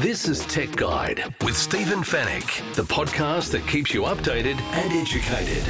This is Tech Guide with Stephen Fenech, the podcast that keeps you updated and educated.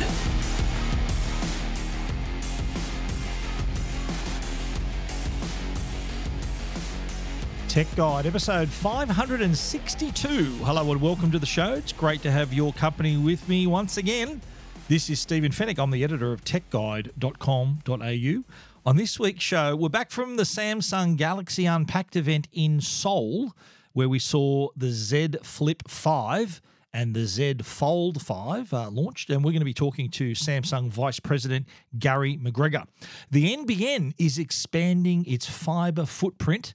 Tech Guide, episode 562. Hello and welcome to the show. It's great to have your company with me once again. This is Stephen Fenech. I'm the editor of techguide.com.au. On this week's show, we're back from the Samsung Galaxy Unpacked event in Seoul, where we saw the Z Flip 5 and the Z Fold 5 uh, launched, and we're going to be talking to Samsung Vice President Garry McGregor. The NBN is expanding its fiber footprint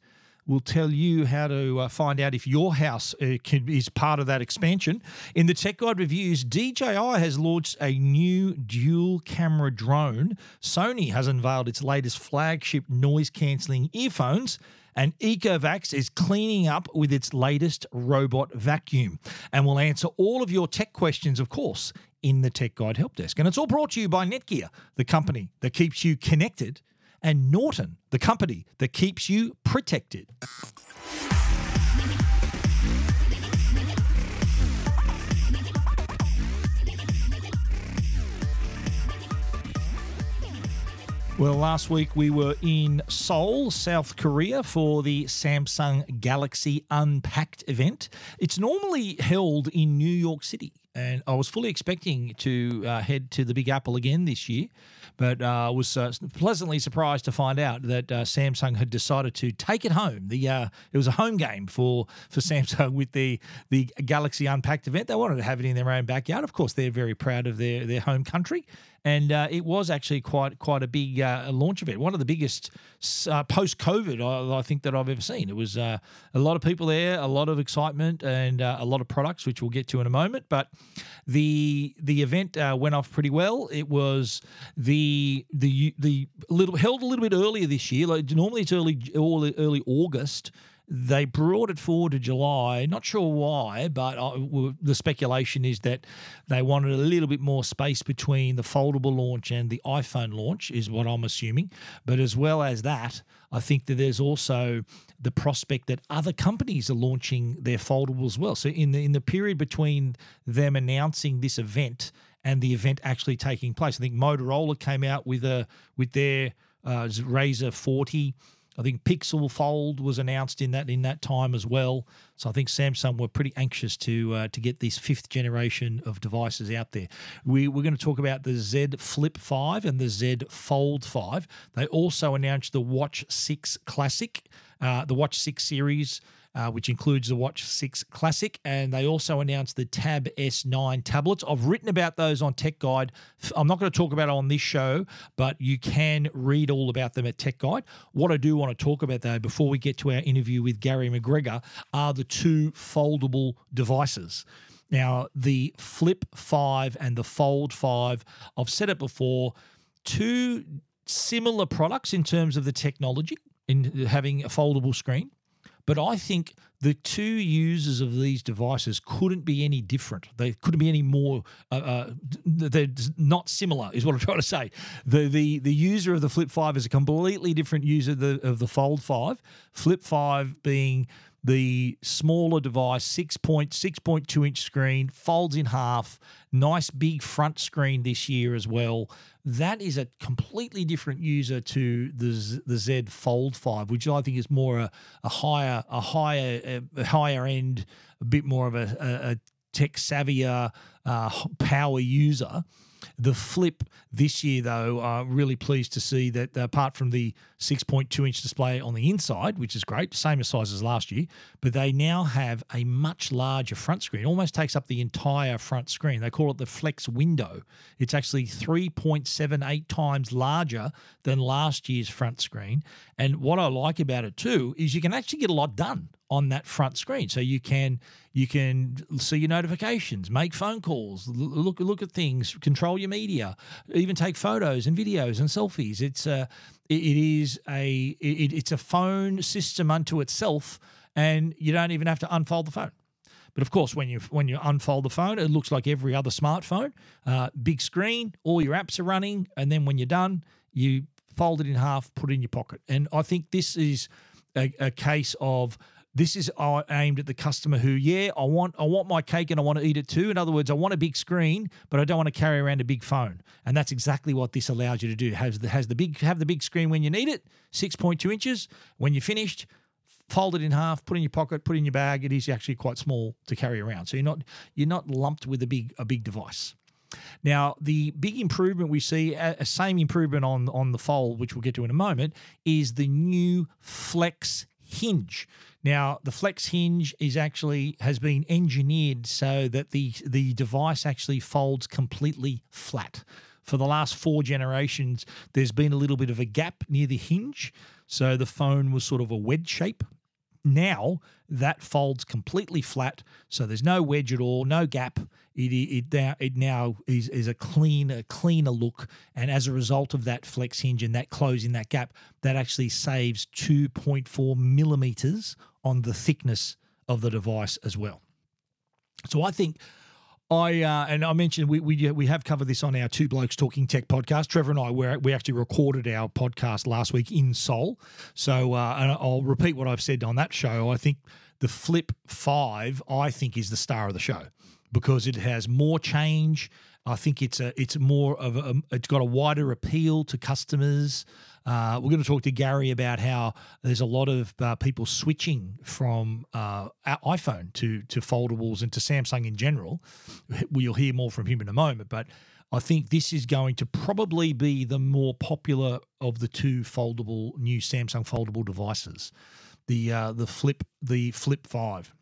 will tell you how to uh, find out if your house uh, can, is part of that expansion. In the Tech Guide reviews, DJI has launched a new dual camera drone. Sony has unveiled its latest flagship noise cancelling earphones. And Ecovacs is cleaning up with its latest robot vacuum. And we'll answer all of your tech questions, of course, in the Tech Guide Help Desk. And it's all brought to you by Netgear, the company that keeps you connected and Norton, the company that keeps you protected. Well, last week we were in Seoul, South Korea for the Samsung Galaxy Unpacked event. It's normally held in New York City, and I was fully expecting to uh, head to the Big Apple again this year, but I uh, was uh, pleasantly surprised to find out that uh, Samsung had decided to take it home. The uh, it was a home game for for Samsung with the the Galaxy Unpacked event. They wanted to have it in their own backyard. Of course, they're very proud of their their home country, and uh, it was actually quite quite a big uh, launch event, one of the biggest uh, post COVID I, I, think that I've ever seen. It was uh, a lot of people there, a lot of excitement, and a lot of products, which we'll get to in a moment. But the the event uh, went off pretty well. It was the the the little held a little bit earlier this year. Like normally it's early early, early August. They brought it forward to July. Not sure why, but the speculation is that they wanted a little bit more space between the foldable launch and the iPhone launch, is what I'm assuming. But as well as that, I think that there's also the prospect that other companies are launching their foldable as well. So in the in the period between them announcing this event and the event actually taking place, I think Motorola came out with a with their uh, Razr 40 I think Pixel Fold was announced in that in that time as well. So I think Samsung were pretty anxious to uh, to get this fifth generation of devices out there. We, we're going to talk about the Z Flip 5 and the Z Fold 5. They also announced the Watch 6 Classic, uh, the Watch 6 series uh, which includes the Watch 6 Classic. And they also announced the Tab S9 tablets. I've written about those on Tech Guide. I'm not going to talk about it on this show, but you can read all about them at Tech Guide. What I do want to talk about, though, before we get to our interview with Garry McGregor, are the two foldable devices. Now, the Flip 5 and the Fold 5, I've said it before, two similar products in terms of the technology in having a foldable screen. But I think the two users of these devices couldn't be any different. They couldn't be any more. Uh, uh, they're not similar, is what I'm trying to say. The the the user of the Flip Five is a completely different user of the, of the Fold Five. Flip Five being the smaller device, 6.6.2 inch screen, folds in half, nice big front screen this year as well. That is a completely different user to the Z, the Z Fold 5, which I think is more a, a higher a higher a higher end, a bit more of a, a, a tech savvier uh, power user. The flip this year, though, uh, really pleased to see that apart from the 6.2 inch display on the inside, which is great, same size as last year, but they now have a much larger front screen, almost takes up the entire front screen. They call it the flex window. It's actually 3.78 times larger than last year's front screen. And what I like about it too is you can actually get a lot done on that front screen. So you can you can see your notifications, make phone calls, look look at things, control your media, even take photos and videos and selfies. It's a it is a it, it's a phone system unto itself, and you don't even have to unfold the phone. But of course, when you when you unfold the phone, it looks like every other smartphone. Uh, big screen, all your apps are running, and then when you're done, you fold it in half, put it in your pocket. And I think this is a, a case of this is uh, aimed at the customer who, yeah, I want I want my cake and I want to eat it too. In other words, I want a big screen, but I don't want to carry around a big phone. And that's exactly what this allows you to do. Has the has the big have the big screen when you need it, six point two inches. When you're finished, fold it in half, put it in your pocket, put it in your bag. It is actually quite small to carry around, so you're not you're not lumped with a big a big device. Now, the big improvement we see, a, a same improvement on on the fold, which we'll get to in a moment, is the new Flex hinge. Now, the flex hinge is actually has been engineered so that the the device actually folds completely flat. For the last four generations, there's been a little bit of a gap near the hinge, so the phone was sort of a wedge shape. Now that folds completely flat, so there's no wedge at all, no gap. It it now it now is, is a clean a cleaner look, and as a result of that flex hinge and that closing that gap, that actually saves 2.4 millimeters on the thickness of the device as well. So I think I uh, and I mentioned we we we have covered this on our Two Blokes Talking Tech podcast. Trevor and I we we actually recorded our podcast last week in Seoul. So uh, and I'll repeat what I've said on that show. I think the Flip Five I think is the star of the show because it has more change. I think it's a it's more of a it's got a wider appeal to customers. Uh, we're going to talk to Garry about how there's a lot of uh, people switching from uh, iPhone to to foldables and to Samsung in general. We'll hear more from him in a moment, but I think this is going to probably be the more popular of the two foldable new Samsung foldable devices. The uh, the Flip the Flip Five.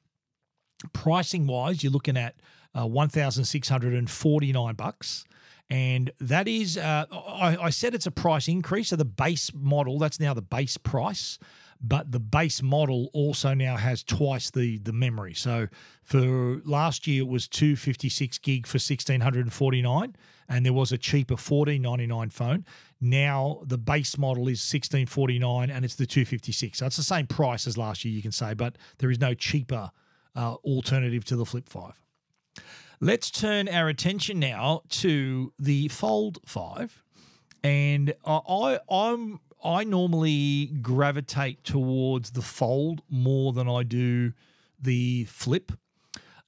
Pricing wise, you're looking at uh, one thousand six hundred and forty nine bucks and that is uh, I, I, said it's a price increase. So the base model that's now the base price, but the base model also now has twice the the memory. So for last year it was two fifty six gig for sixteen hundred and there was a cheaper fourteen ninety nine phone. Now the base model is sixteen forty nine, and it's the two fifty six. So it's the same price as last year, you can say, but there is no cheaper uh, alternative to the Flip Five. Let's turn our attention now to the Fold 5. And I, I'm I normally gravitate towards the fold more than I do the flip.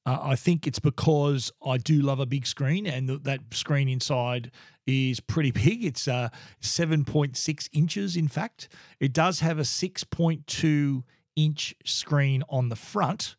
Uh, I think it's because I do love a big screen, and th- that screen inside is pretty big. It's uh, 7.6 inches, in fact. It does have a 6.2 inch screen on the front,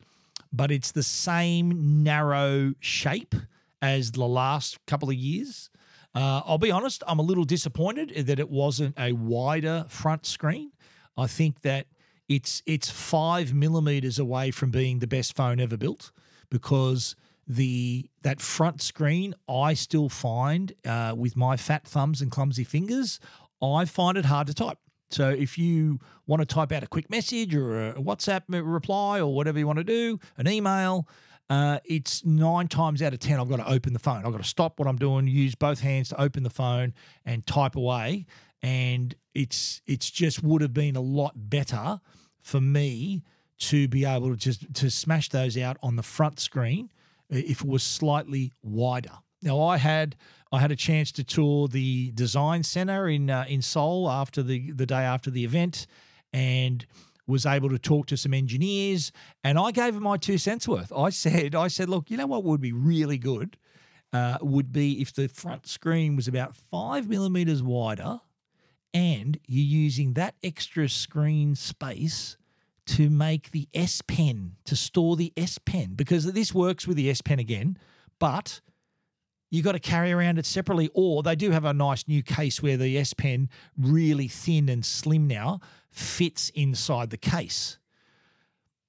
but it's the same narrow shape as the last couple of years. Uh, I'll be honest, I'm a little disappointed that it wasn't a wider front screen. I think that it's it's five millimeters away from being the best phone ever built because the that front screen I still find uh, with my fat thumbs and clumsy fingers I find it hard to type. So if you want to type out a quick message or a WhatsApp reply or whatever you want to do, an email, uh, it's nine times out of 10, I've got to open the phone. I've got to stop what I'm doing, use both hands to open the phone and type away. And it's it's just would have been a lot better for me to be able to just to smash those out on the front screen if it was slightly wider. Now I had I had a chance to tour the design center in uh, in Seoul after the the day after the event, and was able to talk to some engineers. And I gave them my two cents worth. I said I said, look, you know what would be really good uh, would be if the front screen was about five millimeters wider, and you're using that extra screen space to make the S Pen to store the S Pen because this works with the S Pen again, but you got to carry around it separately. Or they do have a nice new case where the S Pen, really thin and slim now, fits inside the case.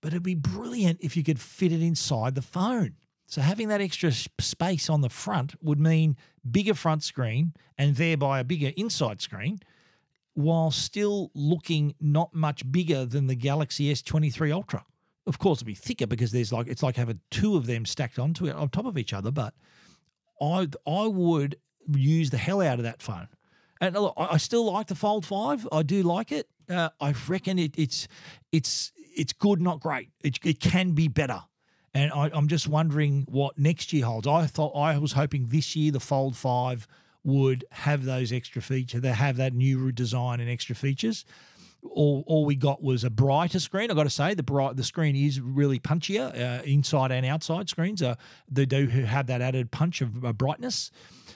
But it'd be brilliant if you could fit it inside the phone. So having that extra space on the front would mean bigger front screen and thereby a bigger inside screen while still looking not much bigger than the Galaxy S23 Ultra. Of course, it'd be thicker because there's like it's like having two of them stacked onto it on top of each other, but I I would use the hell out of that phone. And look, I still like the Fold Five. I do like it. Uh, I reckon it, it's it's it's good, not great. It, it can be better. And I, I'm just wondering what next year holds. I thought I was hoping this year the Fold Five would have those extra features. They have that new design and extra features. All, all we got was a brighter screen. I got to say, the bright the screen is really punchier, uh, inside and outside screens. Uh, they do have that added punch of uh, brightness.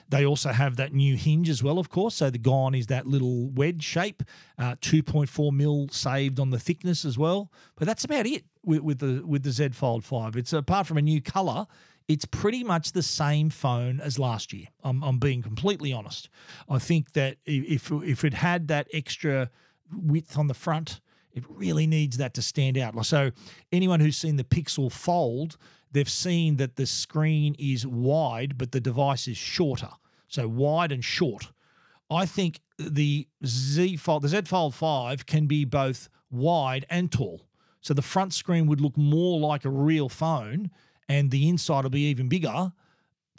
They also have that new hinge as well, of course. So the gone is that little wedge shape, uh, 2.4 mil saved on the thickness as well. But that's about it with, with the with the Z Fold 5. It's apart from a new color, it's pretty much the same phone as last year. I'm, I'm being completely honest. I think that if if it had that extra width on the front, it really needs that to stand out. So anyone who's seen the Pixel Fold, they've seen that the screen is wide, but the device is shorter. So wide and short. I think the Z Fold, the Z Fold 5 can be both wide and tall. So the front screen would look more like a real phone and the inside will be even bigger,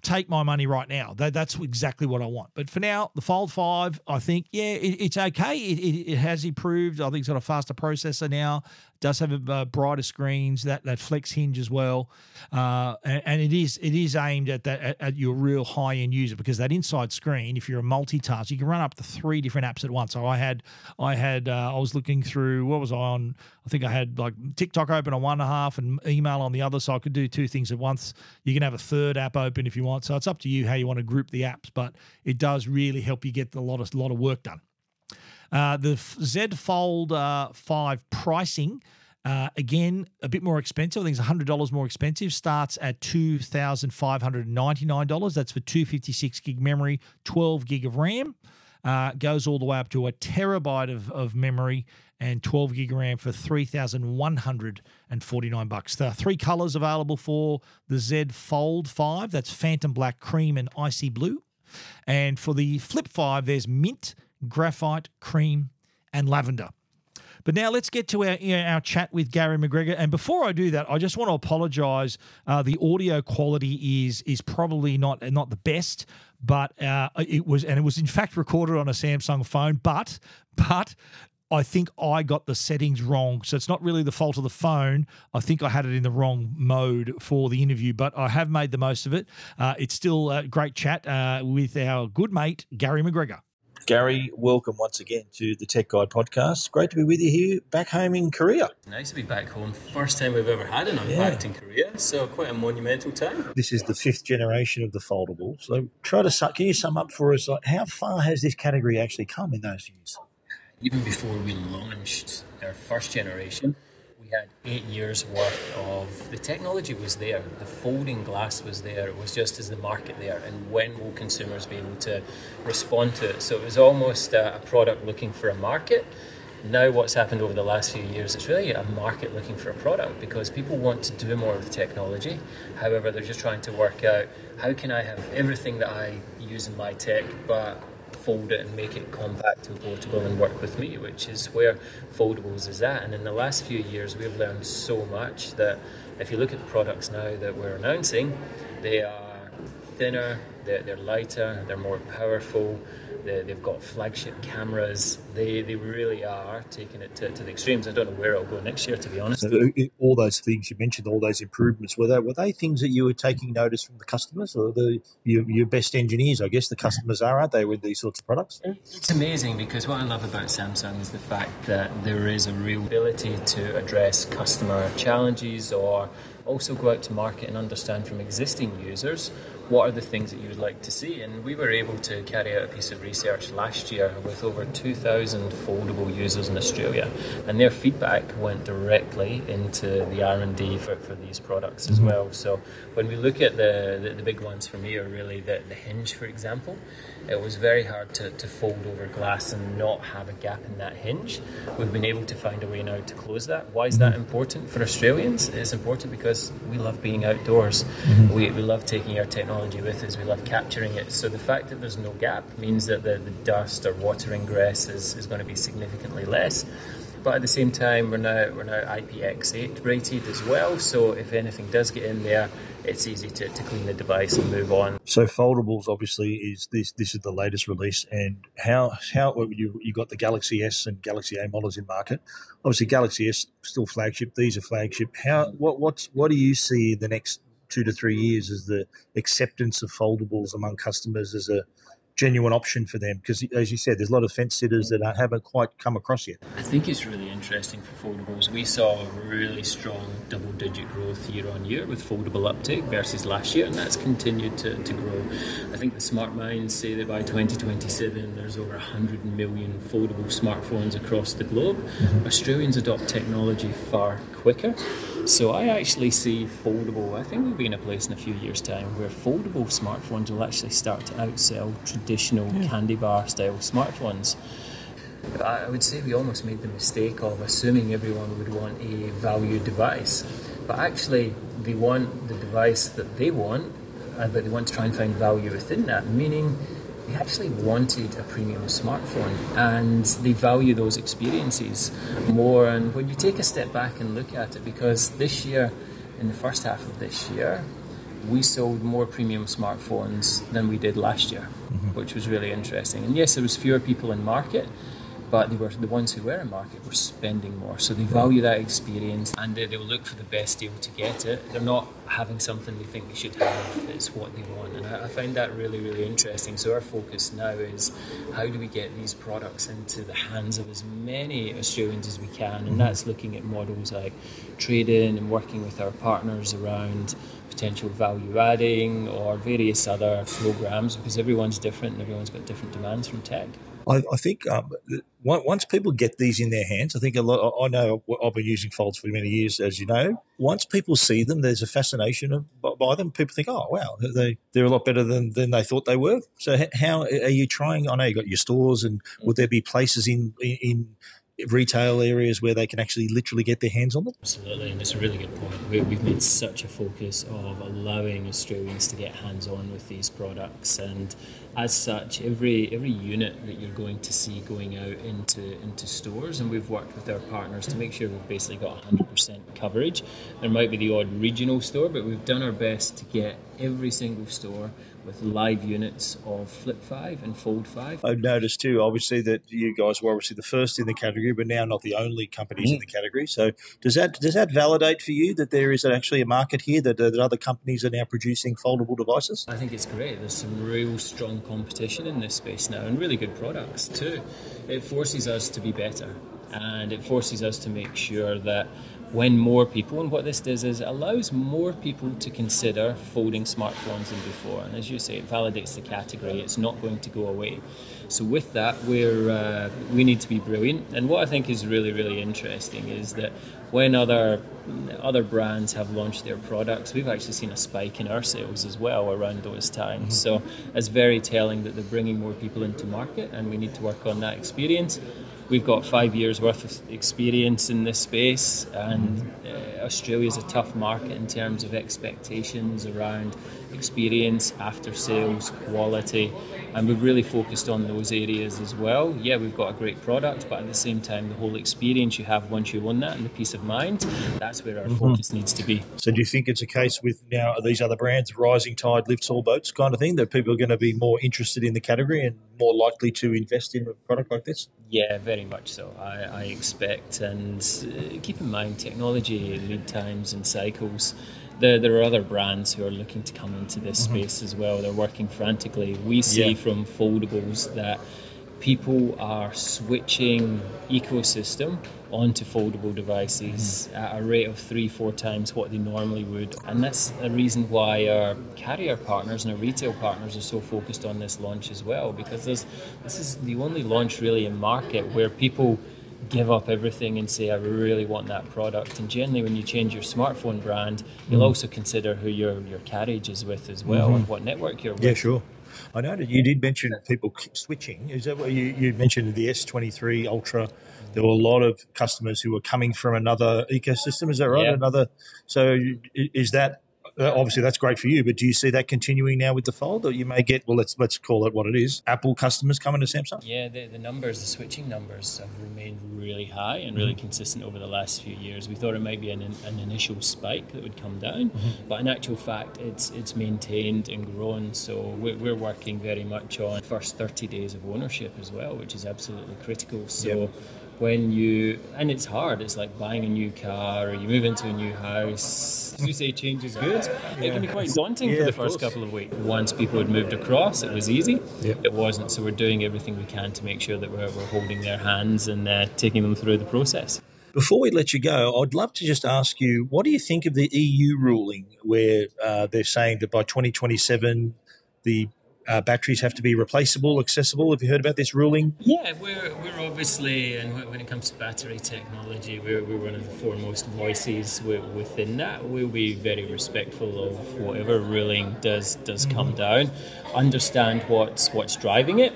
take my money right now. That, that's exactly what I want. But for now, the Fold 5, I think, yeah, it, it's okay. It, it, it, has improved. I think it's got a faster processor now does have a, uh, brighter screens, that that flex hinge as well, uh, and, and, it is it is aimed at that at, at your real high end user because that inside screen, if you're a multitask, you can run up to three different apps at once. So I had I had uh, I was looking through what was I on? I think I had like TikTok open on one and a half and email on the other, so I could do two things at once. You can have a third app open if you want. So it's up to you how you want to group the apps, but it does really help you get a lot of lot of work done. Uh, the Z Fold uh, 5 pricing, uh, again, a bit more expensive. I think it's $100 more expensive. Starts at $2,599. That's for 256 gig memory, 12 gig of RAM. Uh, goes all the way up to a terabyte of, of memory and 12 gig RAM for 3,149 bucks. There are three colors available for the Z Fold 5. That's Phantom Black, Cream, and Icy Blue. And for the Flip 5, there's Mint, graphite, cream, and lavender. But now let's get to our our chat with Garry McGregor. And before I do that, I just want to apologise. Uh, the audio quality is is probably not not the best, but uh, it was and it was in fact recorded on a Samsung phone. But but I think I got the settings wrong. So it's not really the fault of the phone. I think I had it in the wrong mode for the interview, but I have made the most of it. Uh, it's still a great chat uh, with our good mate, Garry McGregor. Garry, welcome once again to the Tech Guide podcast. Great to be with you here back home in Korea. Nice to be back home. First time we've ever had an unpacked yeah. in Korea, so quite a monumental time. This is the fifth generation of the foldable. So try to can you sum up for us like how far has this category actually come in those years? Even before we launched our first generation, had eight years worth of the technology was there, the folding glass was there, it was just as the market there, and when will consumers be able to respond to it? So it was almost a, a product looking for a market. Now, what's happened over the last few years, it's really a market looking for a product because people want to do more with technology. However, they're just trying to work out how can I have everything that I use in my tech, but fold it and make it compact and portable and work with me, which is where foldables is at. And in the last few years, we've learned so much that if you look at the products now that we're announcing, they are thinner, they're, they're lighter, they're more powerful, they, have got flagship cameras. They they really are taking it to, to the extremes. I don't know where it'll go next year, to be honest. All those things you mentioned, all those improvements, were they were they things that you were taking notice from the customers or the your, your best engineers? I guess the customers are, aren't they, with these sorts of products? It's amazing because what I love about Samsung is the fact that there is a real ability to address customer challenges or also go out to market and understand from existing users what are the things that you would like to see? And we were able to carry out a piece of research last year with over 2,000 foldable users in Australia, and their feedback went directly into the R&D for, for these products as mm-hmm. well. So when we look at the, the, the, big ones for me are really the, the hinge, for example. It was very hard to, to fold over glass and not have a gap in that hinge. We've been able to find a way now to close that. Why is that mm-hmm. important for Australians? It's important because we love being outdoors. Mm-hmm. We, we love taking our technology technology with us. We love capturing it. So the fact that there's no gap means that the, the dust or water ingress is, is going to be significantly less. But at the same time, we're now we're now IPX8 rated as well. So if anything does get in there, it's easy to, to clean the device and move on. So foldables obviously is this this is the latest release, and how how you you got the Galaxy S and Galaxy A models in market. Obviously, Galaxy S still flagship. These are flagship. How what what's what do you see the next two to three years is the acceptance of foldables among customers as a genuine option for them? Because, as you said, there's a lot of fence sitters that haven't quite come across yet. I think it's really interesting for foldables. We saw a really strong double digit growth year on year with foldable uptake versus last year, and that's continued to, to grow. I think the Smart Minds say that by 2027 there's over 100 million foldable smartphones across the globe. Mm-hmm. Australians adopt technology far quicker. So I actually see foldable, I think we'll be in a place in a few years' time where foldable smartphones will actually start to outsell traditional yeah. candy bar style smartphones. I would say we almost made the mistake of assuming everyone would want a value device. But actually, they want the device that they want, uh, but they want to try and find value within that, meaning they actually wanted a premium smartphone and they value those experiences more. And when you take a step back and look at it, because this year, in the first half of this year, we sold more premium smartphones than we did last year, mm-hmm. which was really interesting. And yes, there was fewer people in market, but they were the ones who were in market were spending more. So they value that experience and they, they will look for the best deal to get it. They're not having something they think they should have. It's what they want, and I, I find that really really interesting. So our focus now is how do we get these products into the hands of as many Australians as we can, and that's looking at models like trade-in and working with our partners around potential value adding or various other programs because everyone's different and everyone's got different demands from tech. I, I think um, once people get these in their hands, I think a lot. I know I've been using folds for many years, as you know. Once people see them, there's a fascination of, by them. People think, "Oh, wow, they they're a lot better than, than they thought they were." So, how are you trying? I know you got your stores, and would there be places in in retail areas where they can actually literally get their hands on them? Absolutely, and it's a really good point. We, have made such a focus of allowing Australians to get hands on with these products, and as such, every every unit that you're going to see going out into into stores, and we've worked with our partners to make sure we've basically got 100% coverage. There might be the odd regional store, but we've done our best to get every single store with live units of Flip 5 and Fold 5. I've noticed too, obviously, that you guys were obviously the first in the category, but now not the only companies mm. in the category. So does that does that validate for you that there is actually a market here that, that other companies are now producing foldable devices? I think it's great. There's some real strong competition in this space now and really good products too. It forces us to be better and it forces us to make sure that when more people, and what this does is it allows more people to consider folding smartphones than before. And as you say, it validates the category. It's not going to go away. So with that, we're uh, we need to be brilliant. And what I think is really really interesting is that when other other brands have launched their products, we've actually seen a spike in our sales as well around those times. Mm-hmm. So it's very telling that they're bringing more people into market, and we need to work on that experience we've got five years worth of experience in this space, and uh, Australia is a tough market in terms of expectations around experience, after sales, quality, and we've really focused on those areas as well. Yeah, we've got a great product, but at the same time, the whole experience you have once you own that and the peace of mind, that's where our mm-hmm. focus needs to be. So, do you think it's a case with now these other brands, rising tide lifts all boats kind of thing, that people are going to be more interested in the category and more likely to invest in a product like this? Yeah, very much so. I, I expect, and uh, keep in mind, technology lead times and cycles there, there are other brands who are looking to come into this mm-hmm. space as well. They're working frantically. We see yeah. from foldables that people are switching ecosystem onto foldable devices mm-hmm. at a rate of three, four times what they normally would. And that's a reason why our carrier partners and our retail partners are so focused on this launch as well, because this is the only launch really in market where people give up everything and say, I really want that product. And generally, when you change your smartphone brand, you'll mm. also consider who your, your carriage is with as well mm-hmm. and what network you're with. Yeah, sure. I know that you did mention people keep switching. Is that what you, you mentioned the S23 Ultra? There were a lot of customers who were coming from another ecosystem. Is that right? Yeah. Another. So is that obviously that's great for you, but do you see that continuing now with the fold, or you may get well, let's let's call it what it is, Apple customers coming to Samsung? Yeah, the, the numbers, the switching numbers have remained really high and really mm-hmm. consistent over the last few years. We thought it might be an, an initial spike that would come down, mm-hmm. but in actual fact, it's it's maintained and grown. So we're, we're, working very much on first 30 days of ownership as well, which is absolutely critical. So. Yep when you and it's hard it's like buying a new car or you move into a new house. As you say change is good. It can be quite daunting Yeah, for the first couple of weeks. Once people had moved across it was easy. Yep. it wasn't so we're doing everything we can to make sure that we're, we're holding their hands and uh, taking them through the process. Before we let you go, I'd love to just ask you, what do you think of the EU ruling where uh, they're saying that by 2027 the uh, batteries have to be replaceable, accessible? Have you heard about this ruling? Yeah, we're, we're obviously, and when- when it comes to battery technology, we're, we're one of the foremost voices within that. We'll be very respectful of whatever ruling does does come down. Understand what's what's driving it.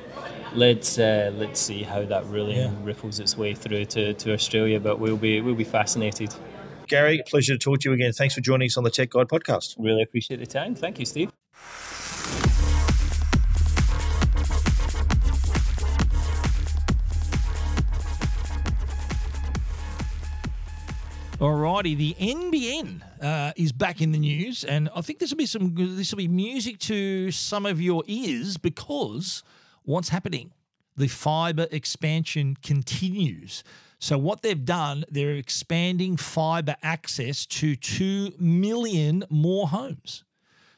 Let's uh, let's see how that ruling Yeah. ripples its way through to, to Australia. But we'll be we'll be fascinated. Garry, pleasure to talk to you again. Thanks for joining us on the Tech Guide podcast. Really appreciate the time. Thank you, Steve. Alrighty, the NBN uh, is back in the news, and I think this will be some this will be music to some of your ears because what's happening? The fibre expansion continues. So what they've done, they're expanding fibre access to two million more homes.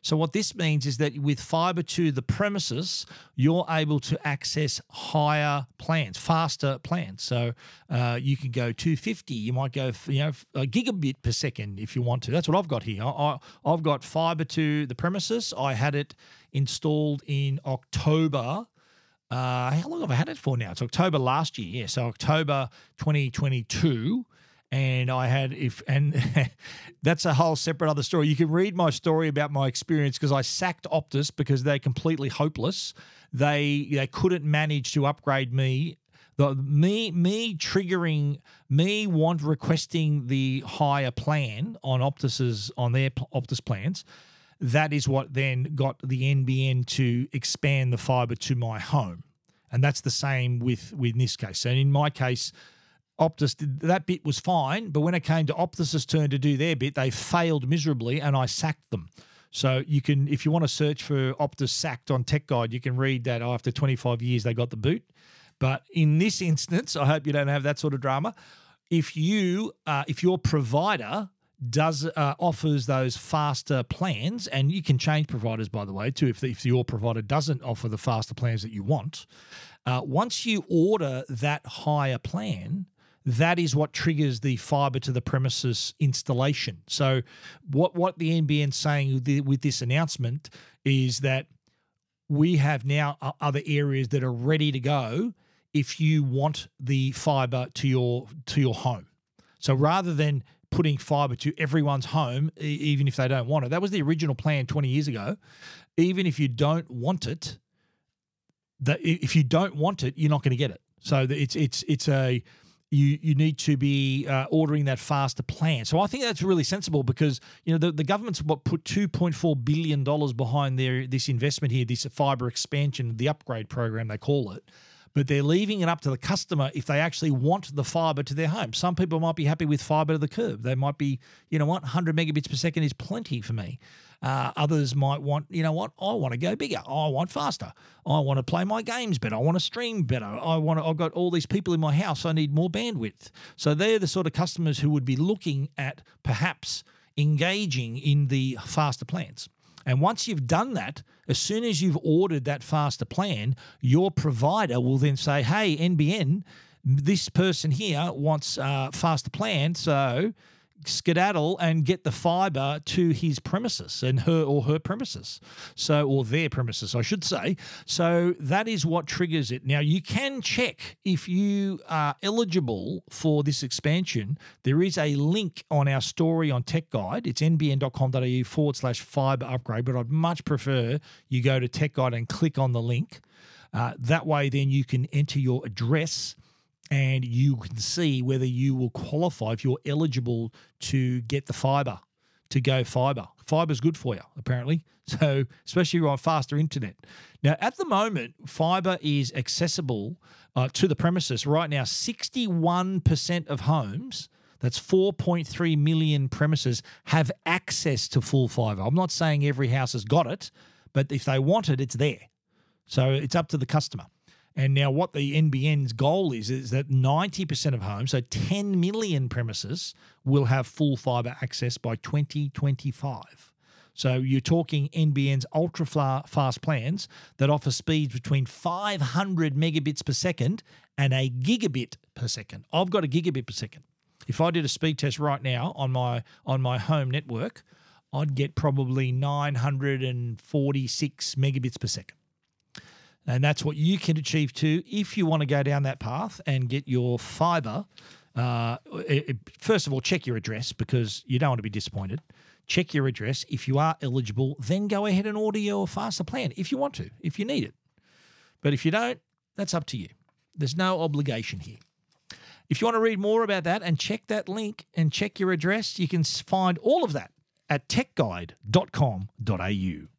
So what this means is that with fiber to the premises, you're able to access higher plans, faster plans. So uh, you can go 250. You might go, you know, a gigabit per second if you want to. That's what I've got here. I, I've got fiber to the premises. I had it installed in October. Uh, how long have I had it for now? It's October last year. Yeah, so October 2022 and I had if and that's a whole separate other story. You can read my story about my experience because I sacked Optus because they're completely hopeless. They they couldn't manage to upgrade me. The me me triggering me want requesting the higher plan on Optus's on their Optus plans. That is what then got the NBN to expand the fiber to my home, and that's the same with with this case. And in my case, Optus did that bit was fine, but when it came to Optus's turn to do their bit, they failed miserably, and I sacked them. So you can, if you want to search for Optus sacked on Tech Guide, you can read that after 25 years they got the boot. But in this instance, I hope you don't have that sort of drama. If you, uh, if your provider does uh, offers those faster plans, and you can change providers by the way too. If, if your provider doesn't offer the faster plans that you want, uh, once you order that higher plan, that is what triggers the fiber to the premises installation. So, what what the NBN saying with, this announcement is that we have now uh, other areas that are ready to go if you want the fiber to your to your home. So rather than putting fiber to everyone's home, even if they don't want it, that was the original plan 20 years ago. Even if you don't want it, that if you don't want it, you're not going to get it. So it's it's it's a you you need to be uh, ordering that faster plan. So I think that's really sensible because you know the, the government's what put two point four billion dollars behind their this investment here, this fiber expansion, the upgrade program they call it. But they're leaving it up to the customer if they actually want the fiber to their home. Some people might be happy with fiber to the curb. They might be, you know what, 100 megabits per second is plenty for me. Uh, others might want, you know what, I want to go bigger. I want faster. I want to play my games better. I want to stream better. I want to, I've got all these people in my house. I need more bandwidth. So they're the sort of customers who would be looking at perhaps engaging in the faster plans. And once you've done that, as soon as you've ordered that faster plan, your provider will then say, hey, NBN, this person here wants a faster plan. So skedaddle and get the fiber to his premises and her or her premises. So, or their premises, I should say. So that is what triggers it. Now, you can check if you are eligible for this expansion. There is a link on our story on Tech Guide. It's nbn.com.au forward slash fiber upgrade, but I'd much prefer you go to Tech Guide and click on the link. Uh, that way, then you can enter your address and you can see whether you will qualify if you're eligible to get the fiber to go fiber. Fiber's good for you, apparently. So, especially you're on faster internet. Now, at the moment, fiber is accessible uh, to the premises right now. 61% of homes, that's 4.3 million premises, have access to full fiber. I'm not saying every house has got it, but if they want it, it's there. So it's up to the customer. And now, what the NBN's goal is, is that 90% of homes, so 10 million premises, will have full fibre access by 2025. So you're talking NBN's ultra fast plans that offer speeds between 500 megabits per second and a gigabit per second. I've got a gigabit per second. If I did a speed test right now on my on my home network, I'd get probably 946 megabits per second. And that's what you can achieve too if you want to go down that path and get your fiber. Uh, it, first of all, check your address because you don't want to be disappointed. Check your address. If you are eligible, then go ahead and order your faster plan if you want to, if you need it. But if you don't, that's up to you. There's no obligation here. If you want to read more about that and check that link and check your address, you can find all of that at techguide.com.au.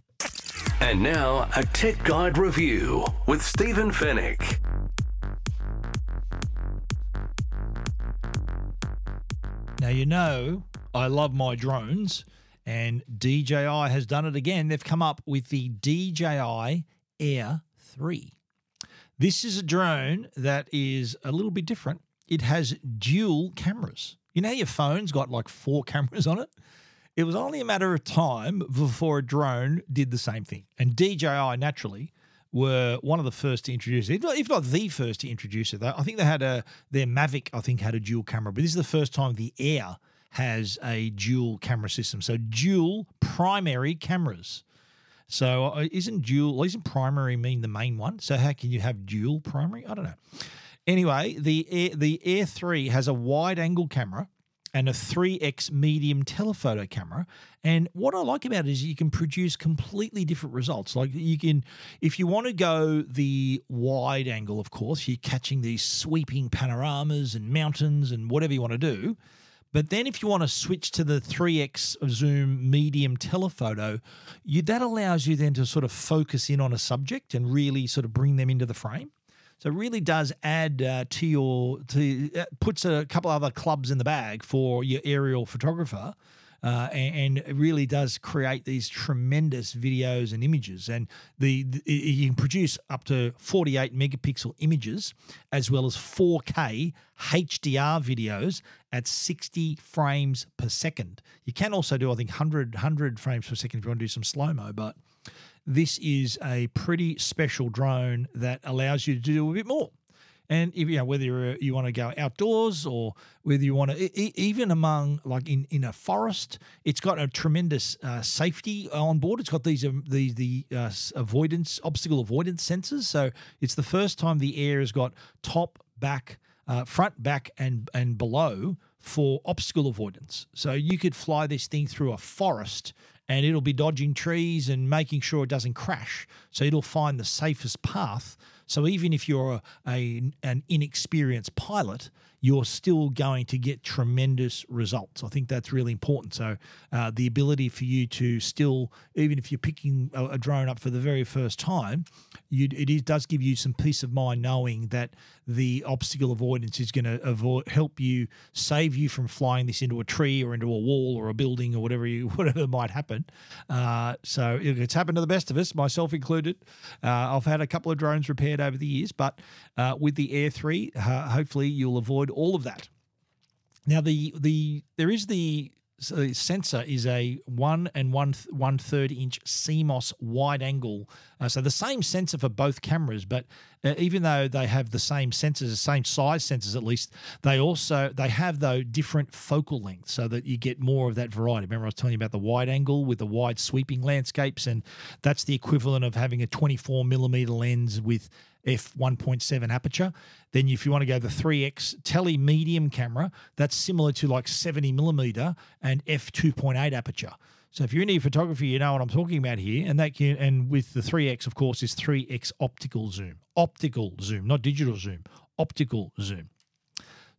And now, a Tech Guide review with Stephen Fenech. Now, you know, I love my drones, and DJI has done it again. They've come up with the DJI Air 3. This is a drone that is a little bit different. It has dual cameras. You know, your phone's got like four cameras on it? It was only a matter of time before a drone did the same thing. And DJI, naturally, were one of the first to introduce it, if not the first to introduce it. I think they had a their Mavic. I think had a dual camera, but this is the first time the Air has a dual camera system. So dual primary cameras. So uh, isn't dual? Isn't primary mean the main one? So how can you have dual primary? I don't know. Anyway, the Air, the Air Three has a wide angle camera and a 3x medium telephoto camera. And what I like about it is you can produce completely different results. Like you can, if you want to go the wide angle, of course, you're catching these sweeping panoramas and mountains and whatever you want to do. But then if you want to switch to the 3x zoom medium telephoto, you, that allows you then to sort of focus in on a subject and really sort of bring them into the frame. So it really does add uh, to your to uh, puts a couple other clubs in the bag for your aerial photographer. Uh, and, and, it really does create these tremendous videos and images. And the, the, you can produce up to 48 megapixel images as well as 4K HDR videos at 60 frames per second. You can also do, I think, 100, 100 frames per second if you want to do some slow mo, but this is a pretty special drone that allows you to do a bit more. And if you know whether you want to go outdoors or whether you want to, even among like in, in a forest, it's got a tremendous uh, safety on board. It's got these um, the the uh, avoidance obstacle avoidance sensors. So it's the first time the air has got top, back, uh, front, back, and and below for obstacle avoidance. So you could fly this thing through a forest and it'll be dodging trees and making sure it doesn't crash. So it'll find the safest path. So even if you're a, a an inexperienced pilot, you're still going to get tremendous results. I think that's really important. So, uh, the ability for you to still, even if you're picking a, a drone up for the very first time, you, it is, does give you some peace of mind knowing that the obstacle avoidance is going to avoid help you save you from flying this into a tree or into a wall or a building or whatever you whatever might happen. Uh, so it's happened to the best of us, myself included. Uh, I've had a couple of drones repaired over the years, but uh, with the Air Three, uh, hopefully you'll avoid all of that. Now the the there is the sensor is a one and one one third inch CMOS wide angle. Uh, so the same sensor for both cameras, but uh, even though they have the same sensors, the same size sensors at least, they also they have though different focal lengths so that you get more of that variety. Remember I was telling you about the wide angle with the wide sweeping landscapes, and that's the equivalent of having a 24 millimeter lens with f 1.7 aperture. Then, if you want to go the 3x tele medium camera, that's similar to like 70 millimeter and f 2.8 aperture. So if you're into photography, you know what I'm talking about here. And that can, and with the 3x, of course, is 3x optical zoom. Optical zoom, not digital zoom. Optical zoom.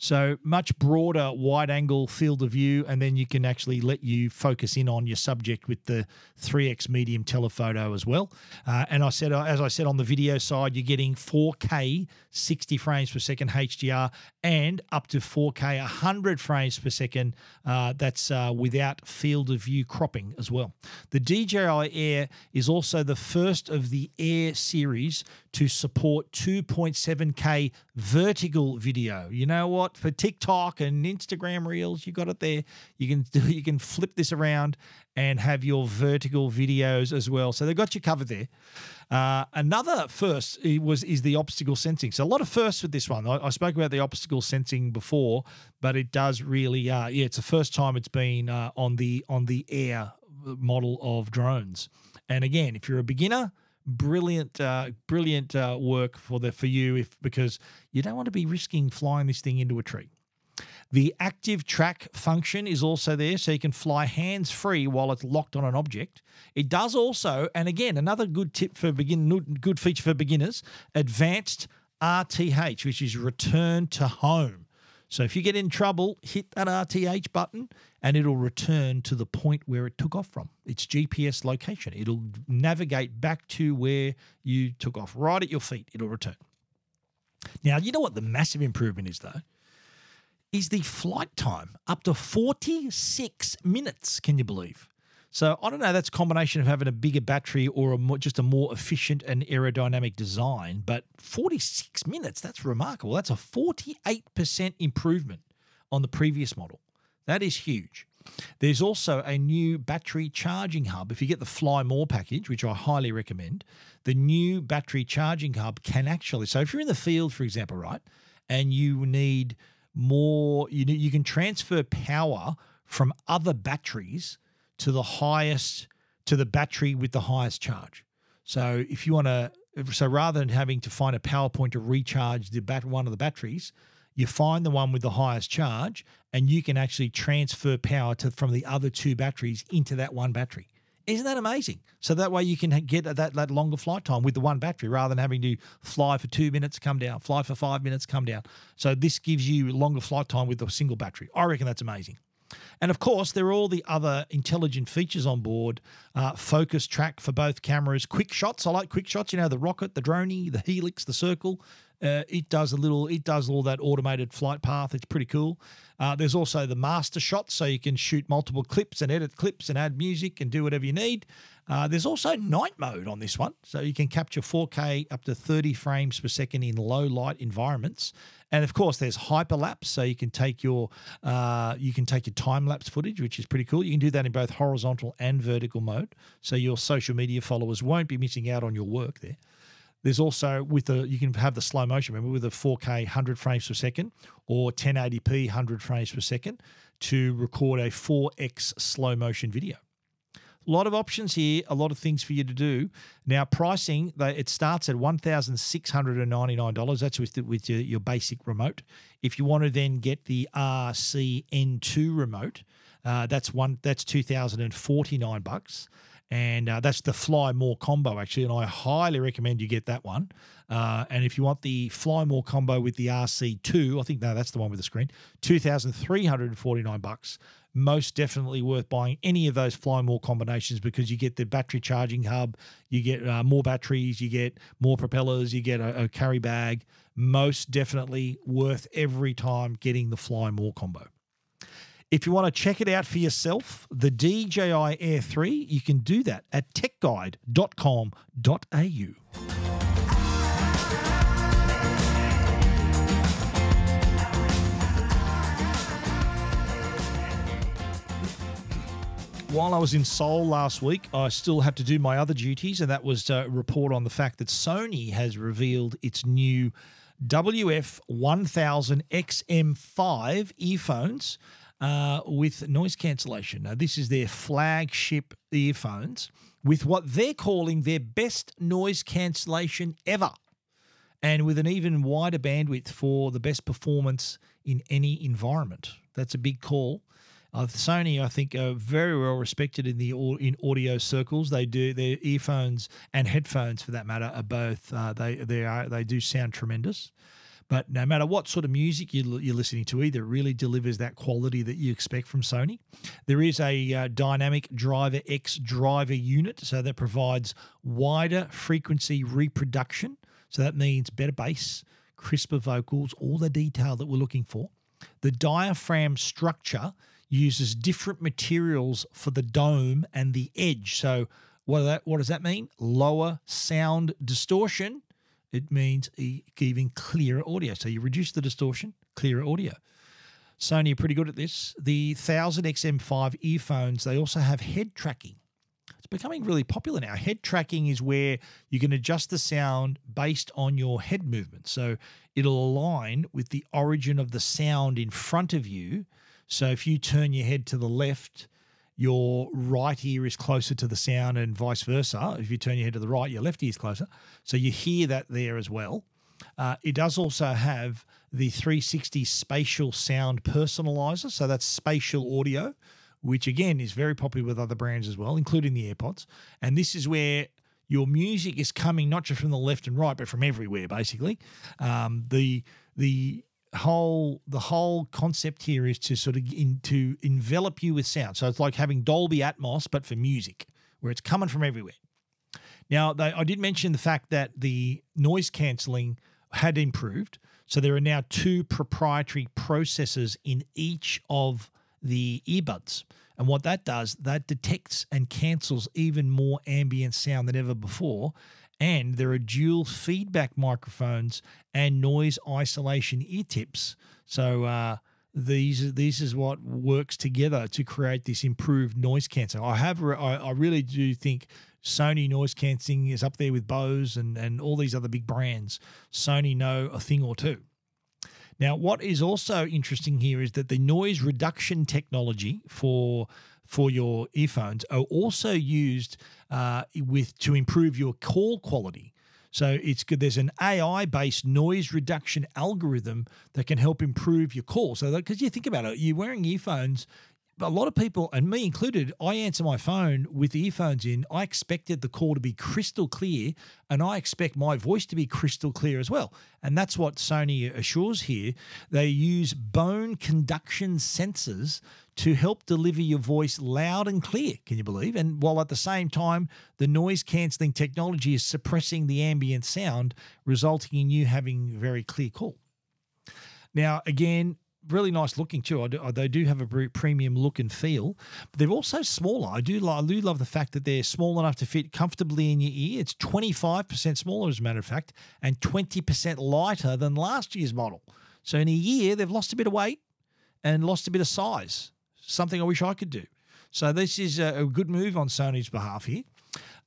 So much broader wide angle field of view, and then you can actually let you focus in on your subject with the 3x medium telephoto as well. Uh, and I said, uh, as I said on the video side, you're getting 4K 60 frames per second HDR and up to 4K 100 frames per second. Uh, that's uh, without field of view cropping as well. The DJI Air is also the first of the Air series to support 2.7K vertical video. You know what? For TikTok and Instagram Reels, you got it there. You can do, you can flip this around and have your vertical videos as well. So they've got you covered there. Uh, another first was is the obstacle sensing. So a lot of firsts with this one. I, I spoke about the obstacle sensing before, but it does really, uh, yeah, it's the first time it's been uh, on the on the air model of drones. And again, if you're a beginner, brilliant, uh, brilliant uh, work for the for you if because you don't want to be risking flying this thing into a tree. The active track function is also there, so you can fly hands free while it's locked on an object. It does also, and again, another good tip for begin, good feature for beginners, advanced RTH, which is return to home. So if you get in trouble, hit that RTH button and it'll return to the point where it took off from. Its GPS location. It'll navigate back to where you took off, right at your feet. It'll return. Now, you know what the massive improvement is, though? Is the flight time up to 46 minutes. Can you believe? So I don't know. That's a combination of having a bigger battery or a more, just a more efficient and aerodynamic design. But 46 minutes, that's remarkable. That's a 48% improvement on the previous model. That is huge. There's also a new battery charging hub. If you get the Fly More package, which I highly recommend, the new battery charging hub can actually. So if you're in the field, for example, right, and you need more, you you can transfer power from other batteries to the highest to the battery with the highest charge. So if you want to, so rather than having to find a power point to recharge the bat one of the batteries, you find the one with the highest charge, and you can actually transfer power to from the other two batteries into that one battery. Isn't that amazing? So that way you can get that, that longer flight time with the one battery rather than having to fly for two minutes, come down, fly for five minutes, come down. So this gives you longer flight time with a single battery. I reckon that's amazing. And of course, there are all the other intelligent features on board uh, focus track for both cameras, quick shots. I like quick shots, you know, the rocket, the dronie, the helix, the circle. Uh, it does a little, it does all that automated flight path. It's pretty cool. Uh, there's also the master shot, so you can shoot multiple clips and edit clips and add music and do whatever you need. Uh, there's also night mode on this one, so you can capture 4K up to 30 frames per second in low light environments. And of course, there's hyperlapse, so you can take your uh, you can take your time lapse footage, which is pretty cool. You can do that in both horizontal and vertical mode, so your social media followers won't be missing out on your work there. There's also with the you can have the slow motion remember with a 4K 100 frames per second or 1080p 100 frames per second to record a 4x slow motion video. A lot of options here, a lot of things for you to do. Now, pricing, it starts at $1,699. That's with, the, with your, your basic remote. If you want to then get the RC-N2 remote, uh, that's one that's 2049 bucks and uh, that's the Fly More combo actually, and I highly recommend you get that one. Uh, and if you want the Fly More combo with the RC2, I think no, that's the one with the screen, two thousand three hundred and forty nine bucks. Most definitely worth buying any of those Fly More combinations because you get the battery charging hub, you get uh, more batteries, you get more propellers, you get a, a carry bag. Most definitely worth every time getting the Fly More combo. If you want to check it out for yourself, the DJI Air 3, you can do that at techguide.com.au. while I was in Seoul last week, I still had to do my other duties, and that was to report on the fact that Sony has revealed its new WF 1000 XM5 earphones uh, with noise cancellation. Now, this is their flagship earphones with what they're calling their best noise cancellation ever, and with an even wider bandwidth for the best performance in any environment. That's a big call. Uh, Sony, I think, are very well respected in the in audio circles. They do their earphones and headphones, for that matter, are both uh, they they are they do sound tremendous. But no matter what sort of music you, you're listening to, either really delivers that quality that you expect from Sony. There is a uh, dynamic driver X driver unit, so that provides wider frequency reproduction. So that means better bass, crisper vocals, all the detail that we're looking for. The diaphragm structure uses different materials for the dome and the edge. So what, that, what does that mean? Lower sound distortion it means giving clearer audio. So you reduce the distortion, clearer audio. Sony are pretty good at this. The 1000 XM5 earphones, they also have head tracking. It's becoming really popular now. Head tracking is where you can adjust the sound based on your head movement. So it'll align with the origin of the sound in front of you. So if you turn your head to the left, your right ear is closer to the sound and vice versa. If you turn your head to the right, your left ear is closer. So you hear that there as well. Uh, it does also have the 360 spatial sound personalizer. So that's spatial audio, which again is very popular with other brands as well, including the AirPods. And this is where your music is coming not just from the left and right, but from everywhere, basically. Um, the the whole the whole concept here is to sort of in, to envelop you with sound. So it's like having Dolby Atmos but for music, where it's coming from everywhere. Now, they, I did mention the fact that the noise cancelling had improved. So there are now two proprietary processors in each of the earbuds. And what that does, that detects and cancels even more ambient sound than ever before and there are dual feedback microphones and noise isolation ear tips. So uh, these these is what works together to create this improved noise cancelling. I have I, I really do think Sony noise cancelling is up there with Bose and and all these other big brands. Sony know a thing or two. Now, what is also interesting here is that the noise reduction technology for for your earphones are also used uh, with to improve your call quality. So it's good. There's an AI-based noise reduction algorithm that can help improve your call. So because you think about it, you're wearing earphones, a lot of people, and me included, I answer my phone with earphones in. I expected the call to be crystal clear, and I expect my voice to be crystal clear as well. And that's what Sony assures here. They use bone conduction sensors to help deliver your voice loud and clear. Can you believe? And while at the same time, the noise cancelling technology is suppressing the ambient sound, resulting in you having a very clear call. Now, again, really nice looking too. Do, they do have a premium look and feel. But they're also smaller. I do, I do love the fact that they're small enough to fit comfortably in your ear. It's 25% smaller, as a matter of fact, and 20% lighter than last year's model. So in a year, they've lost a bit of weight and lost a bit of size. Something I wish I could do. So this is a, good move on Sony's behalf here.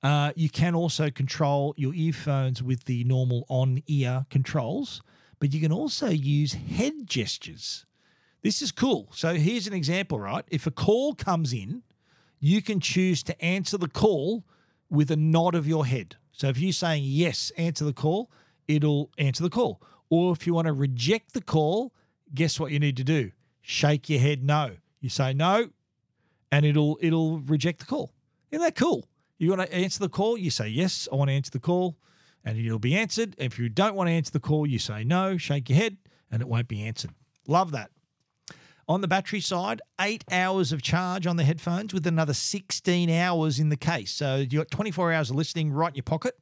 Uh, you can also control your earphones with the normal on ear controls but you can also use head gestures. This is cool. So here's an example, right? If a call comes in, you can choose to answer the call with a nod of your head. So if you're saying yes, answer the call, it'll answer the call. Or if you want to reject the call, guess what you need to do? Shake your head no. You say no, and it'll it'll reject the call. Isn't that cool? You want to answer the call, you say yes, I want to answer the call and it'll be answered. If you don't want to answer the call, you say no, shake your head, and it won't be answered. Love that. On the battery side, eight hours of charge on the headphones with another 16 hours in the case. So you've got 24 hours of listening right in your pocket.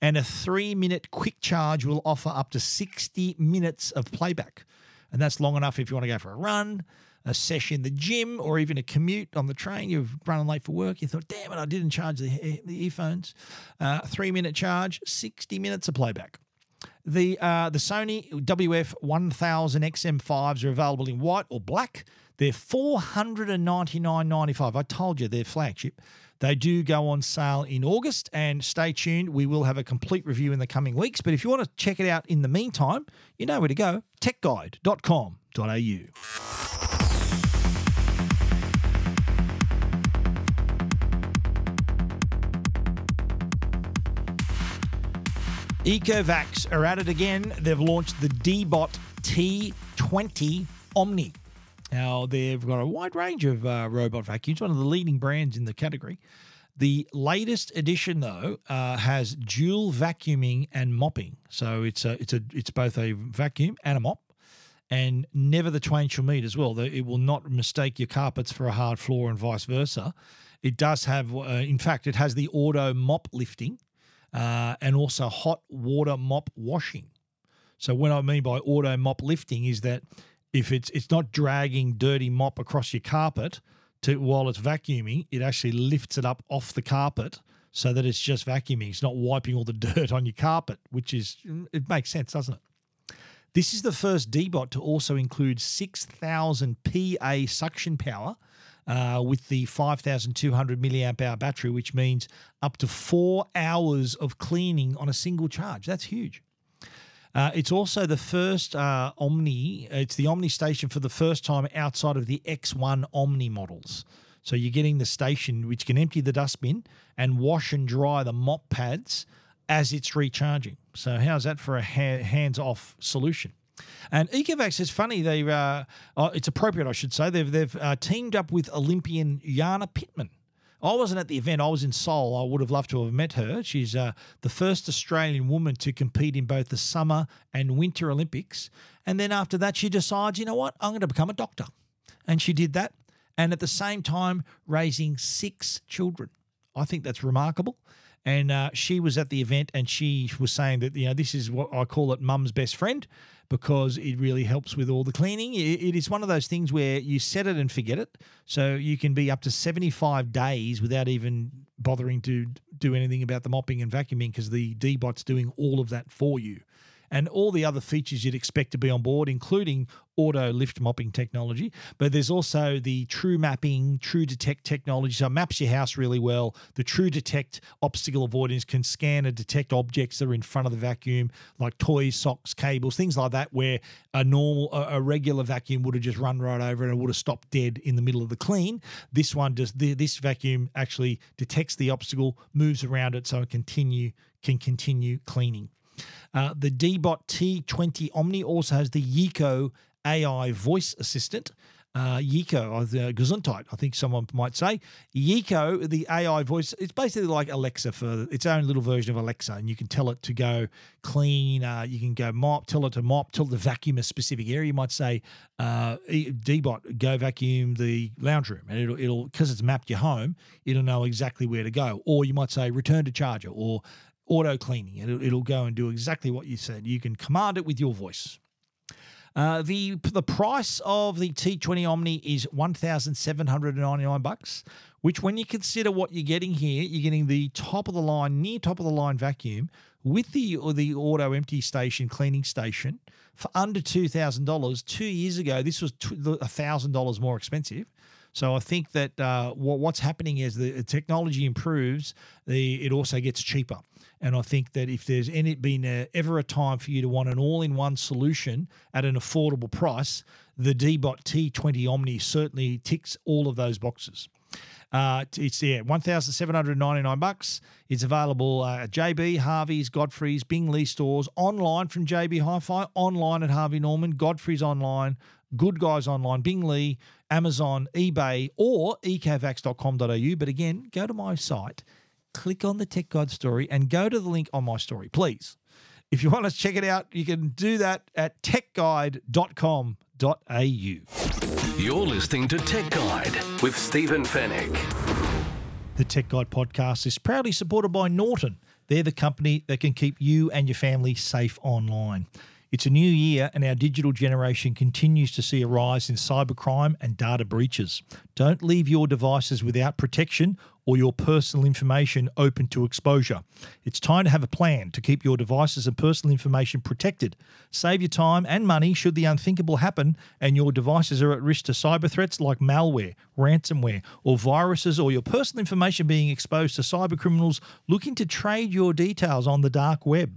And a three minute quick charge will offer up to 60 minutes of playback. And that's long enough if you want to go for a run, a session in the gym, or even a commute on the train. You're running late for work. You thought, damn it, I didn't charge the, the earphones. Uh, three minute charge, 60 minutes of playback. The uh, the Sony WF 1000 XM5s are available in white or black. They're four hundred and ninety nine ninety five. I told you they're flagship. They do go on sale in August, and stay tuned. We will have a complete review in the coming weeks. But if you want to check it out in the meantime, you know where to go techguide.com.au. Ecovacs are at it again. They've launched the Deebot T20 Omni. Now, they've got a wide range of uh, robot vacuums, one of the leading brands in the category. The latest edition, though, uh, has dual vacuuming and mopping. So it's a, it's a, it's both a vacuum and a mop, and never the twain shall meet as well. It will not mistake your carpets for a hard floor and vice versa. It does have, uh, in fact, it has the auto mop lifting, uh, and also hot water mop washing. So what I mean by auto mop lifting is that if it's it's not dragging dirty mop across your carpet to while it's vacuuming, it actually lifts it up off the carpet so that it's just vacuuming. It's not wiping all the dirt on your carpet, which is it makes sense, doesn't it? This is the first Deebot to also include 6,000 PA suction power uh, with the 5,200 milliamp hour battery, which means up to four hours of cleaning on a single charge. That's huge. Uh, it's also the first uh, Omni. It's the Omni station for the first time outside of the X1 Omni models. So you're getting the station which can empty the dustbin and wash and dry the mop pads as it's recharging. So how's that for a ha- hands-off solution? And Ecovacs is funny. They uh, uh, it's appropriate, I should say. They've they've uh, teamed up with Olympian Jana Pittman. I wasn't at the event. I was in Seoul. I would have loved to have met her. She's uh, the first Australian woman to compete in both the summer and winter Olympics. And then after that, she decides, you know what, I'm going to become a doctor. And she did that. And at the same time, raising six children. I think that's remarkable. And uh, she was at the event and she was saying that, you know, this is what I call it mum's best friend because it really helps with all the cleaning. it is one of those things where you set it and forget it. So you can be up to 75 days without even bothering to do anything about the mopping and vacuuming because the Deebot's doing all of that for you and all the other features you'd expect to be on board, including auto lift mopping technology. But there's also the true mapping, true detect technology. So it maps your house really well. The true detect obstacle avoidance can scan and detect objects that are in front of the vacuum, like toys, socks, cables, things like that, where a normal, a, regular vacuum would have just run right over and it would have stopped dead in the middle of the clean. This one does. This vacuum actually detects the obstacle, moves around it, so it continue can continue cleaning. Uh, the Deebot T20 Omni also has the Yiko AI voice assistant. Uh, Yeeko, uh, Gesundheit, I think someone might say. Yiko, the AI voice, it's basically like Alexa for its own little version of Alexa, and you can tell it to go clean. Uh, you can go mop, tell it to mop, tell the vacuum a specific area. You might say, uh, Deebot, go vacuum the lounge room, and it'll it'll because it's mapped your home, it'll know exactly where to go. Or you might say, return to charger, or auto cleaning. It'll, it'll go and do exactly what you said. You can command it with your voice. Uh, the the price of the T20 Omni is one thousand seven hundred and ninety nine bucks. Which, when you consider what you're getting here, you're getting the top of the line, near top of the line vacuum with the the auto empty station cleaning station for under two thousand dollars. Two years ago, this was thousand dollars more expensive. So I think that uh, what, what's happening is the technology improves, the it also gets cheaper. And I think that if there's any been a, ever a time for you to want an all-in-one solution at an affordable price, the Deebot T20 Omni certainly ticks all of those boxes. Uh, it's yeah, one thousand seven hundred ninety nine bucks. It's available uh, at JB, Harvey's, Godfrey's, Bing Lee stores, online from JB Hi-Fi, online at Harvey Norman, Godfrey's online, Good Guys online, Bing Lee, Amazon, eBay, or ecovacs.com.au. But again, go to my site, click on the Tech Guide story, and go to the link on my story, please. If you want to check it out, you can do that at techguide.com.au. You're listening to Tech Guide with Stephen Fenech. The Tech Guide podcast is proudly supported by Norton. They're the company that can keep you and your family safe online. It's a new year, and our digital generation continues to see a rise in cybercrime and data breaches. Don't leave your devices without protection or your personal information open to exposure. It's time to have a plan to keep your devices and personal information protected. Save your time and money should the unthinkable happen and your devices are at risk to cyber threats like malware, ransomware, or viruses, or your personal information being exposed to cyber criminals looking to trade your details on the dark web.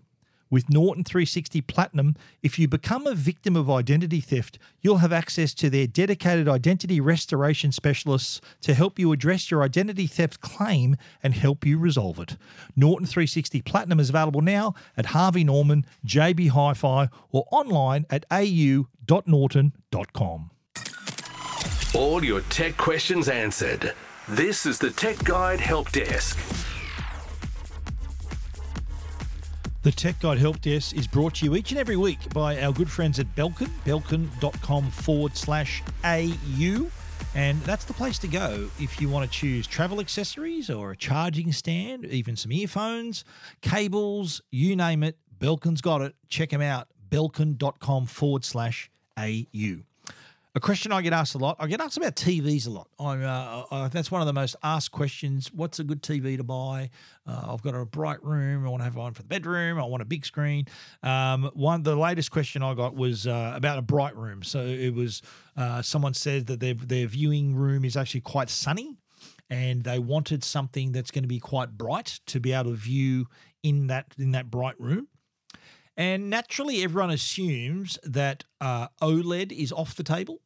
With Norton 360 Platinum, if you become a victim of identity theft, you'll have access to their dedicated identity restoration specialists to help you address your identity theft claim and help you resolve it. Norton 360 Platinum is available now at Harvey Norman, JB Hi Fi, or online at au.norton.com. All your tech questions answered. This is the Tech Guide Help Desk. The Tech Guide Help Desk is brought to you each and every week by our good friends at Belkin, belkin.com forward slash AU. And that's the place to go if you want to choose travel accessories or a charging stand, even some earphones, cables, you name it. Belkin's got it. Check them out. Belkin.com forward slash AU. A question I get asked a lot. I get asked about TVs a lot. Uh, uh, that's one of the most asked questions. What's a good TV to buy? Uh, I've got a bright room. I want to have one for the bedroom. I want a big screen. Um, one, the latest question I got was uh, about a bright room. So it was uh, someone said that their their viewing room is actually quite sunny, and they wanted something that's going to be quite bright to be able to view in that in that bright room. And naturally, everyone assumes that uh, OLED is off the table.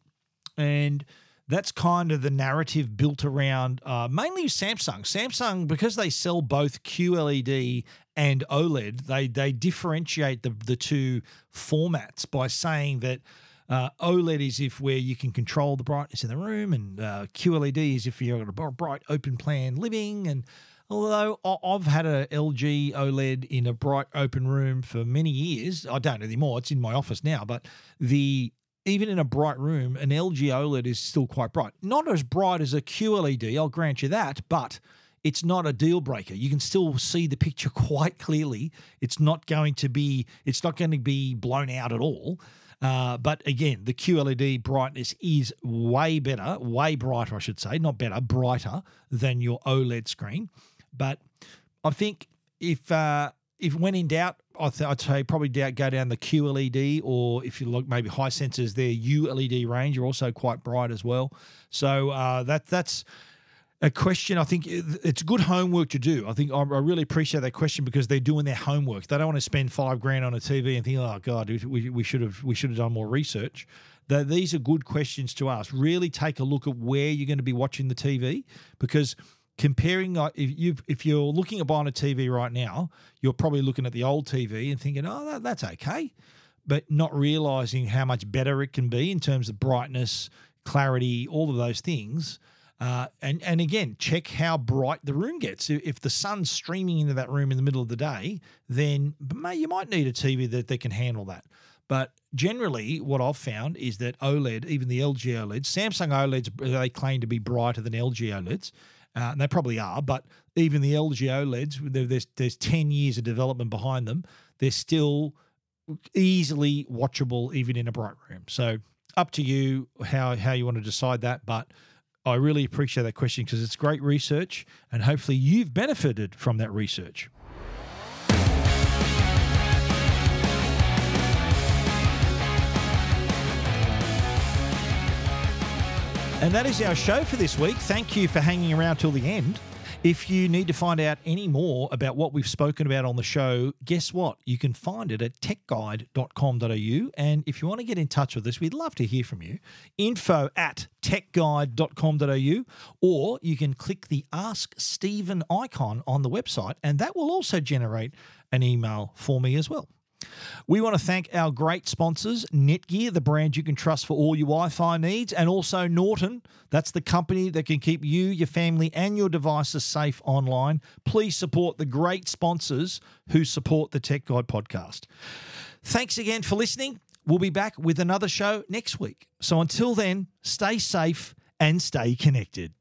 And that's kind of the narrative built around uh, mainly Samsung. Samsung, because they sell both QLED and OLED, they they differentiate the the two formats by saying that uh, OLED is if where you can control the brightness in the room, and uh, QLED is if you're got a bright open plan living. And although I've had a LG OLED in a bright open room for many years, I don't anymore. It's in my office now, but the even in a bright room, an LG OLED is still quite bright. Not as bright as a QLED, I'll grant you that, but it's not a deal breaker. You can still see the picture quite clearly. It's not going to be it's not going to be blown out at all. Uh, but again, the QLED brightness is way better, way brighter, I should say, not better, brighter than your OLED screen. But I think if uh, if when in doubt, I th- I'd say probably go down the QLED, or if you look maybe Hisense's their ULED range are also quite bright as well. So uh, that that's a question. I think it's good homework to do. I think I really appreciate that question because they're doing their homework. They don't want to spend five grand on a TV and think, oh god, we, we should have we should have done more research. That these are good questions to ask. Really take a look at where you're going to be watching the TV because comparing uh, if you if you're looking at buying a TV right now, you're probably looking at the old TV and thinking, "Oh, that, that's okay," but not realizing how much better it can be in terms of brightness, clarity, all of those things. Uh, and and again, check how bright the room gets. If the sun's streaming into that room in the middle of the day, then may, you might need a TV that, that can handle that. But generally, what I've found is that OLED, even the LG OLEDs, Samsung OLEDs, they claim to be brighter than LG OLEDs. Uh, and they probably are, but even the LG OLEDs, there's there's ten years of development behind them. They're still easily watchable, even in a bright room. So up to you how how you want to decide that, but. I really appreciate that question because it's great research, and hopefully you've benefited from that research. And that is our show for this week. Thank you for hanging around till the end. If you need to find out any more about what we've spoken about on the show, guess what? You can find it at techguide.com.au. And if you want to get in touch with us, we'd love to hear from you. Info at techguide.com.au, or you can click the Ask Stephen icon on the website, and that will also generate an email for me as well. We want to thank our great sponsors, Netgear, the brand you can trust for all your Wi Fi needs, and also Norton. That's the company that can keep you, your family, and your devices safe online. Please support the great sponsors who support the Tech Guide podcast. Thanks again for listening. We'll be back with another show next week. So until then, stay safe and stay connected.